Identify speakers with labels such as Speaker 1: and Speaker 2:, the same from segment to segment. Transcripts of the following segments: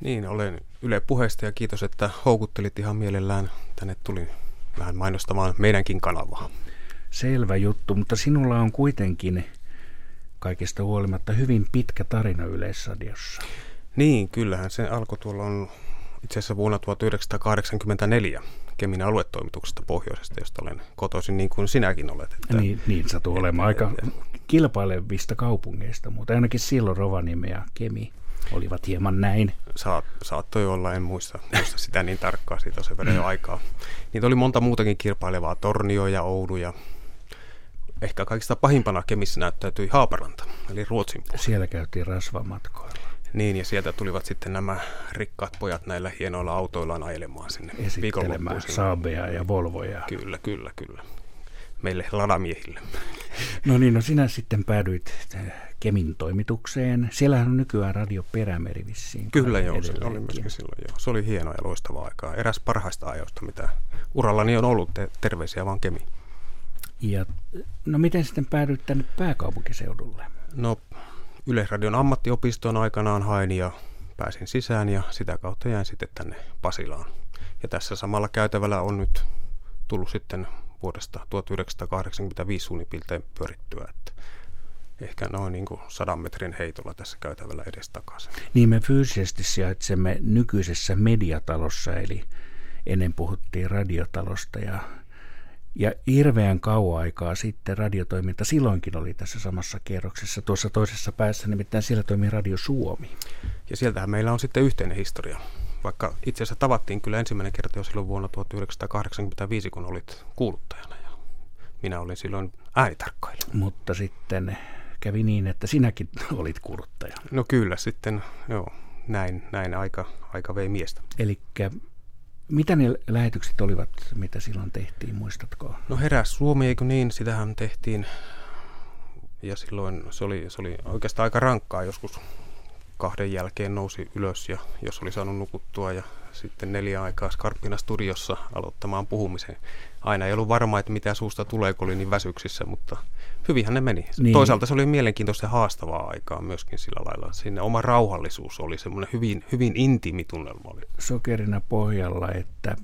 Speaker 1: Niin, olen Yle puheesta ja kiitos, että houkuttelit ihan mielellään. Tänne tuli vähän mainostamaan meidänkin kanavaa.
Speaker 2: Selvä juttu, mutta sinulla on kuitenkin kaikesta huolimatta hyvin pitkä tarina Yleisradiossa.
Speaker 1: Niin, kyllähän se alkoi tuolla on itse asiassa vuonna 1984 Kemin aluetoimituksesta pohjoisesta, josta olen kotoisin niin kuin sinäkin olet.
Speaker 2: Että, niin, niin sattuu olemaan aika kilpailevista kaupungeista, mutta ainakin silloin Rovaniemi ja Kemi olivat hieman näin.
Speaker 1: Saat, saattoi olla, en muista, muista sitä niin tarkkaan, siitä on sen verran jo aikaa. Niitä oli monta muutakin kilpailevaa, Tornio ja Oulu ja ehkä kaikista pahimpana Kemissä näyttäytyi Haaparanta, eli Ruotsin puolella.
Speaker 2: Siellä käytiin rasvamatkoilla.
Speaker 1: Niin, ja sieltä tulivat sitten nämä rikkaat pojat näillä hienoilla autoillaan ajelemaan sinne
Speaker 2: Esittelemään Saabea ja Volvoja.
Speaker 1: Kyllä, kyllä, kyllä. Meille ladamiehille.
Speaker 2: No niin, no sinä sitten päädyit Kemin toimitukseen. Siellähän on nykyään Radio Perämeri vissiin.
Speaker 1: Kyllä joo, se oli myöskin silloin joo. Se oli hieno ja loistava aikaa. Eräs parhaista ajoista, mitä urallani on ollut. Terveisiä vaan Kemi.
Speaker 2: Ja, no miten sitten päädyit tänne pääkaupunkiseudulle?
Speaker 1: No Yleisradion ammattiopistoon aikanaan hain ja pääsin sisään ja sitä kautta jäin sitten tänne Pasilaan. Ja tässä samalla käytävällä on nyt tullut sitten vuodesta 1985 suunnilleen pyörittyä, että ehkä noin niin kuin sadan metrin heitolla tässä käytävällä edestakaisin.
Speaker 2: Niin me fyysisesti sijaitsemme nykyisessä mediatalossa, eli ennen puhuttiin radiotalosta ja ja hirveän kauan aikaa sitten radiotoiminta silloinkin oli tässä samassa kierroksessa. Tuossa toisessa päässä nimittäin siellä toimii Radio Suomi.
Speaker 1: Ja sieltähän meillä on sitten yhteinen historia. Vaikka itse asiassa tavattiin kyllä ensimmäinen kerta jo silloin vuonna 1985, kun olit kuuluttajana. Ja minä olin silloin äänitarkkailija.
Speaker 2: Mutta sitten kävi niin, että sinäkin olit kuuluttaja.
Speaker 1: No kyllä, sitten joo, näin, näin aika, aika vei miestä.
Speaker 2: Eli mitä ne lähetykset olivat, mitä silloin tehtiin, muistatko?
Speaker 1: No heräs Suomi, eikö niin? Sitähän tehtiin ja silloin se oli, se oli oikeastaan aika rankkaa joskus kahden jälkeen nousi ylös ja jos oli saanut nukuttua ja sitten neljä aikaa Skarppina studiossa aloittamaan puhumisen. Aina ei ollut varma, että mitä suusta tulee, kun oli niin väsyksissä, mutta hyvinhän ne meni. Niin. Toisaalta se oli mielenkiintoista ja haastavaa aikaa myöskin sillä lailla. Sinne oma rauhallisuus oli semmoinen hyvin, hyvin intiimi tunnelma. Oli.
Speaker 2: Sokerina pohjalla, että,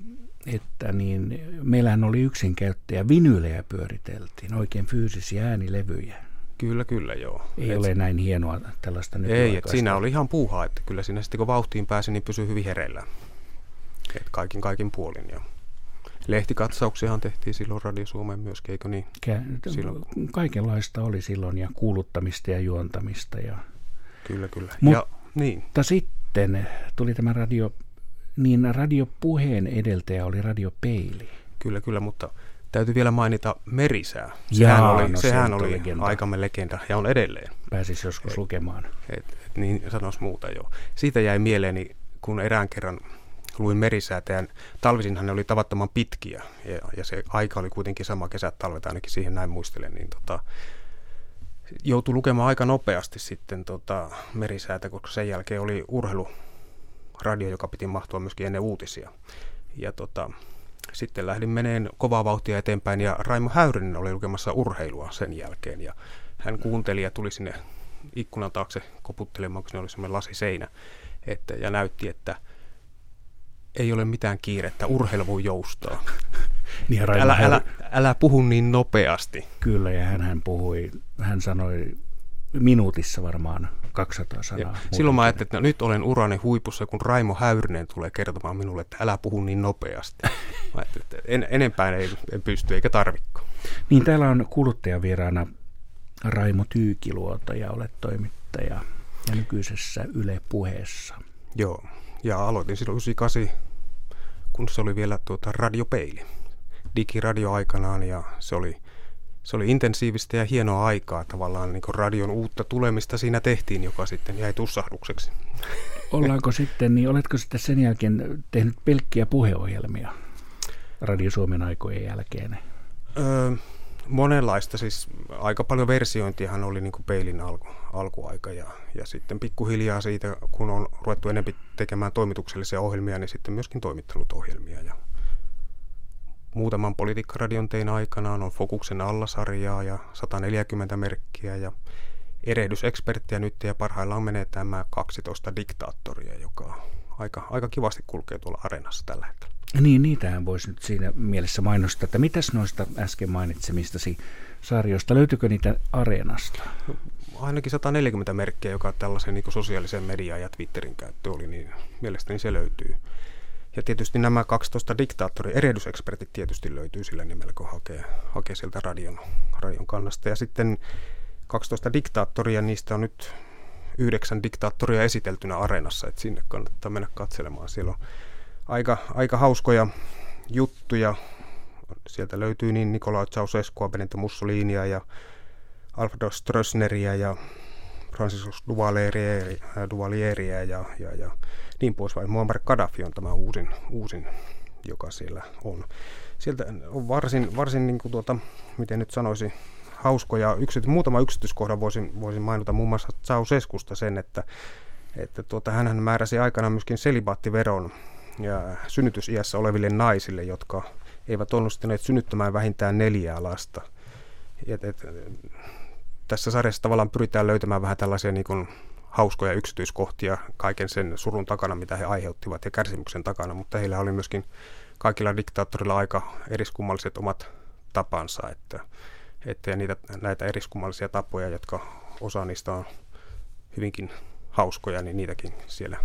Speaker 2: että niin, meillähän oli yksinkäyttäjä, vinylejä pyöriteltiin, oikein fyysisiä äänilevyjä.
Speaker 1: Kyllä, kyllä, joo.
Speaker 2: Ei et, ole näin hienoa tällaista
Speaker 1: Ei, että siinä oli ihan puuhaa, että kyllä siinä sitten kun vauhtiin pääsi, niin pysyi hyvin hereillä. Et kaikin kaikin puolin. Ja lehtikatsauksiahan tehtiin silloin Radio Suomeen myöskin, eikö niin?
Speaker 2: Kä- silloin. Kaikenlaista oli silloin ja kuuluttamista ja juontamista. Ja...
Speaker 1: Kyllä, kyllä.
Speaker 2: Mutta ja, niin. sitten tuli tämä radio, niin radiopuheen edeltäjä oli Radio Peili.
Speaker 1: Kyllä, kyllä, mutta täytyy vielä mainita Merisää. Sehän Jaa, oli, no sehän oli legenda. aikamme legenda ja on edelleen.
Speaker 2: Pääsis joskus et, lukemaan.
Speaker 1: Et, et, niin sanoisi muuta joo. Siitä jäi mieleeni, kun erään kerran luin merisäätäjän. Talvisinhan ne oli tavattoman pitkiä ja, ja se aika oli kuitenkin sama kesät talvet, ainakin siihen näin muistelen, niin tota, joutui lukemaan aika nopeasti sitten tota, merisäätä, koska sen jälkeen oli urheiluradio, joka piti mahtua myöskin ennen uutisia. Ja tota, sitten lähdin meneen kovaa vauhtia eteenpäin ja Raimo Häyrinen oli lukemassa urheilua sen jälkeen ja hän kuunteli ja tuli sinne ikkunan taakse koputtelemaan, kun se oli semmoinen lasiseinä että, ja näytti, että ei ole mitään kiirettä, urheilu voi joustaa. niin älä, älä, älä puhu niin nopeasti.
Speaker 2: Kyllä, ja hän, hän puhui, hän sanoi minuutissa varmaan 200 sanaa. Ja
Speaker 1: silloin mä ajattelin, että no, nyt olen urani huipussa, kun Raimo Häyrinen tulee kertomaan minulle, että älä puhu niin nopeasti. Mä että en, enempään ei, en pysty eikä tarvikko.
Speaker 2: Niin täällä on kuluttajavieraana Raimo Tyykiluota ja olet toimittaja ja nykyisessä Yle Puheessa.
Speaker 1: Joo, ja aloitin silloin 98 kun se oli vielä tuota radiopeili, digiradio aikanaan ja se oli, se oli intensiivistä ja hienoa aikaa tavallaan niin radion uutta tulemista siinä tehtiin, joka sitten jäi tussahdukseksi.
Speaker 2: Ollaanko sitten, niin oletko sitten sen jälkeen tehnyt pelkkiä puheohjelmia Radio Suomen aikojen jälkeen?
Speaker 1: Öö, monenlaista, siis aika paljon versiointiahan oli niin kuin peilin alku, alkuaika ja, ja sitten pikkuhiljaa siitä, kun on ruvettu enemmän tekemään toimituksellisia ohjelmia, niin sitten myöskin toimittanut ohjelmia ja muutaman politiikkaradion tein aikanaan, on Fokuksen allasarjaa ja 140 merkkiä ja erehdyseksperttiä nyt ja parhaillaan menee tämä 12 diktaattoria, joka aika, aika kivasti kulkee tuolla areenassa tällä hetkellä.
Speaker 2: Niin, niitähän voisi nyt siinä mielessä mainostaa, että mitäs noista äsken mainitsemistasi sarjoista, löytyykö niitä areenasta?
Speaker 1: Ainakin 140 merkkiä, joka tällaisen niin sosiaalisen median ja Twitterin käyttö oli, niin mielestäni se löytyy. Ja tietysti nämä 12 diktaattori, erehdysekspertit tietysti löytyy sillä nimellä, kun hakee, hakee sieltä radion, radion kannasta. Ja sitten 12 diktaattoria, niistä on nyt yhdeksän diktaattoria esiteltynä areenassa, että sinne kannattaa mennä katselemaan. Siellä on aika, aika hauskoja juttuja. Sieltä löytyy niin Nicola Ceausescua, Benito Mussolinia ja Alfredo Stroessneria ja Franciscus Duvalieria ja, ja, ja niin poispäin. Muammar Gaddafi on tämä uusin, uusin, joka siellä on. Sieltä on varsin, varsin niin kuin tuota, miten nyt sanoisi, hauskoja. Yksity, muutama yksityiskohdan voisin, voisin mainita muun muassa Ceausescusta sen, että, että tuota, hän määräsi aikana myöskin selibaattiveron ja synnytysiässä oleville naisille, jotka eivät onnistuneet synnyttämään vähintään neljää lasta. Et, et, tässä sarjassa tavallaan pyritään löytämään vähän tällaisia niin kuin hauskoja yksityiskohtia kaiken sen surun takana, mitä he aiheuttivat ja kärsimyksen takana, mutta heillä oli myöskin kaikilla diktaattorilla aika eriskummalliset omat tapansa, että, että niitä, näitä eriskummallisia tapoja, jotka osa niistä on hyvinkin hauskoja, niin niitäkin siellä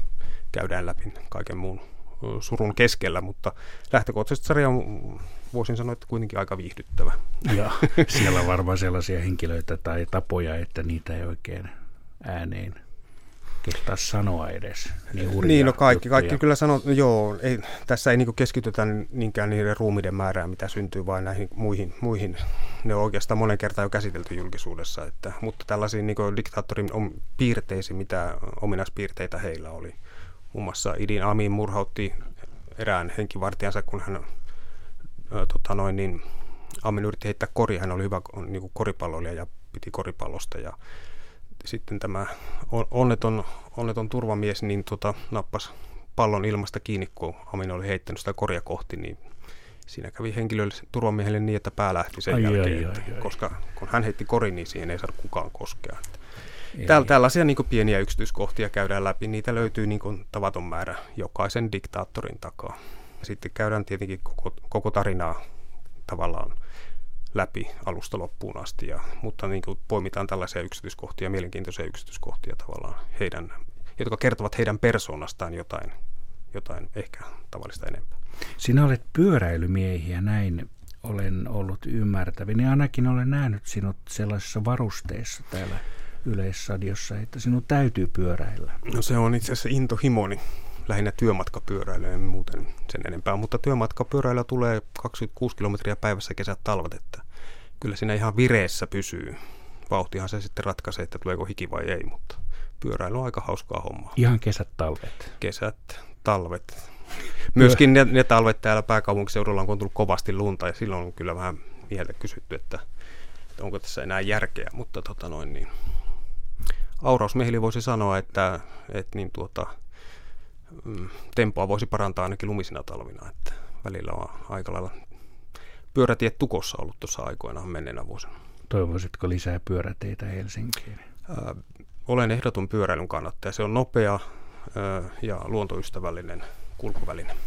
Speaker 1: käydään läpi kaiken muun surun keskellä, mutta lähtökohtaisesti sarja on, voisin sanoa, että kuitenkin aika viihdyttävä.
Speaker 2: Ja siellä on varmaan sellaisia henkilöitä tai tapoja, että niitä ei oikein ääneen kehtaa sanoa edes.
Speaker 1: Niin, niin no kaikki, kaikki kyllä sanoo, no joo, ei, tässä ei niinku keskitytä niinkään niiden ruumiden määrään, mitä syntyy, vaan näihin muihin, muihin. Ne on oikeastaan monen kertaan jo käsitelty julkisuudessa, että, mutta tällaisiin niinku diktaattorin piirteisiin, mitä ominaispiirteitä heillä oli. Muun muassa Idin Amin murhautti erään henkivartijansa, kun hän ö, tota noin, niin, Amin yritti heittää kori, hän oli hyvä niin kuin koripalloilija ja piti koripallosta ja sitten tämä onneton, onneton turvamies niin tota, nappasi pallon ilmasta kiinni, kun Amin oli heittänyt sitä korja kohti, niin siinä kävi henkilölle turvamiehelle niin, että pää lähti sen ai, jälkeen, ai, ai, ai. koska kun hän heitti korin, niin siihen ei saanut kukaan koskea. Täällä, tällaisia niin pieniä yksityiskohtia käydään läpi. Niitä löytyy niin tavaton määrä jokaisen diktaattorin takaa. Sitten käydään tietenkin koko, koko tarinaa tavallaan läpi alusta loppuun asti, ja, mutta niin kuin poimitaan tällaisia yksityiskohtia, mielenkiintoisia yksityiskohtia tavallaan heidän, jotka kertovat heidän persoonastaan jotain, jotain ehkä tavallista enempää.
Speaker 2: Sinä olet pyöräilymiehiä, näin olen ollut ymmärtävä, niin ainakin olen nähnyt sinut sellaisessa varusteessa täällä Yleisradiossa, että sinun täytyy pyöräillä?
Speaker 1: No se on itse asiassa intohimoni, lähinnä työmatkapyöräily, en muuten sen enempää, mutta työmatkapyöräilyä tulee 26 kilometriä päivässä kesät talvet, että kyllä siinä ihan vireessä pysyy. Vauhtihan se sitten ratkaisee, että tuleeko hiki vai ei, mutta pyöräily on aika hauskaa hommaa.
Speaker 2: Ihan kesät talvet?
Speaker 1: Kesät, talvet. Myöskin ne, ne talvet täällä pääkaupunkiseudulla on tullut kovasti lunta ja silloin on kyllä vähän mieltä kysytty, että, että onko tässä enää järkeä, mutta tota noin niin, aurausmiehille voisi sanoa, että, että niin tuota, tempoa voisi parantaa ainakin lumisina talvina, että välillä on aika lailla pyörätiet tukossa ollut tuossa aikoinaan menneenä vuosina.
Speaker 2: Toivoisitko lisää pyöräteitä Helsinkiin? Äh,
Speaker 1: olen ehdoton pyöräilyn kannattaja. Se on nopea äh, ja luontoystävällinen kulkuväline.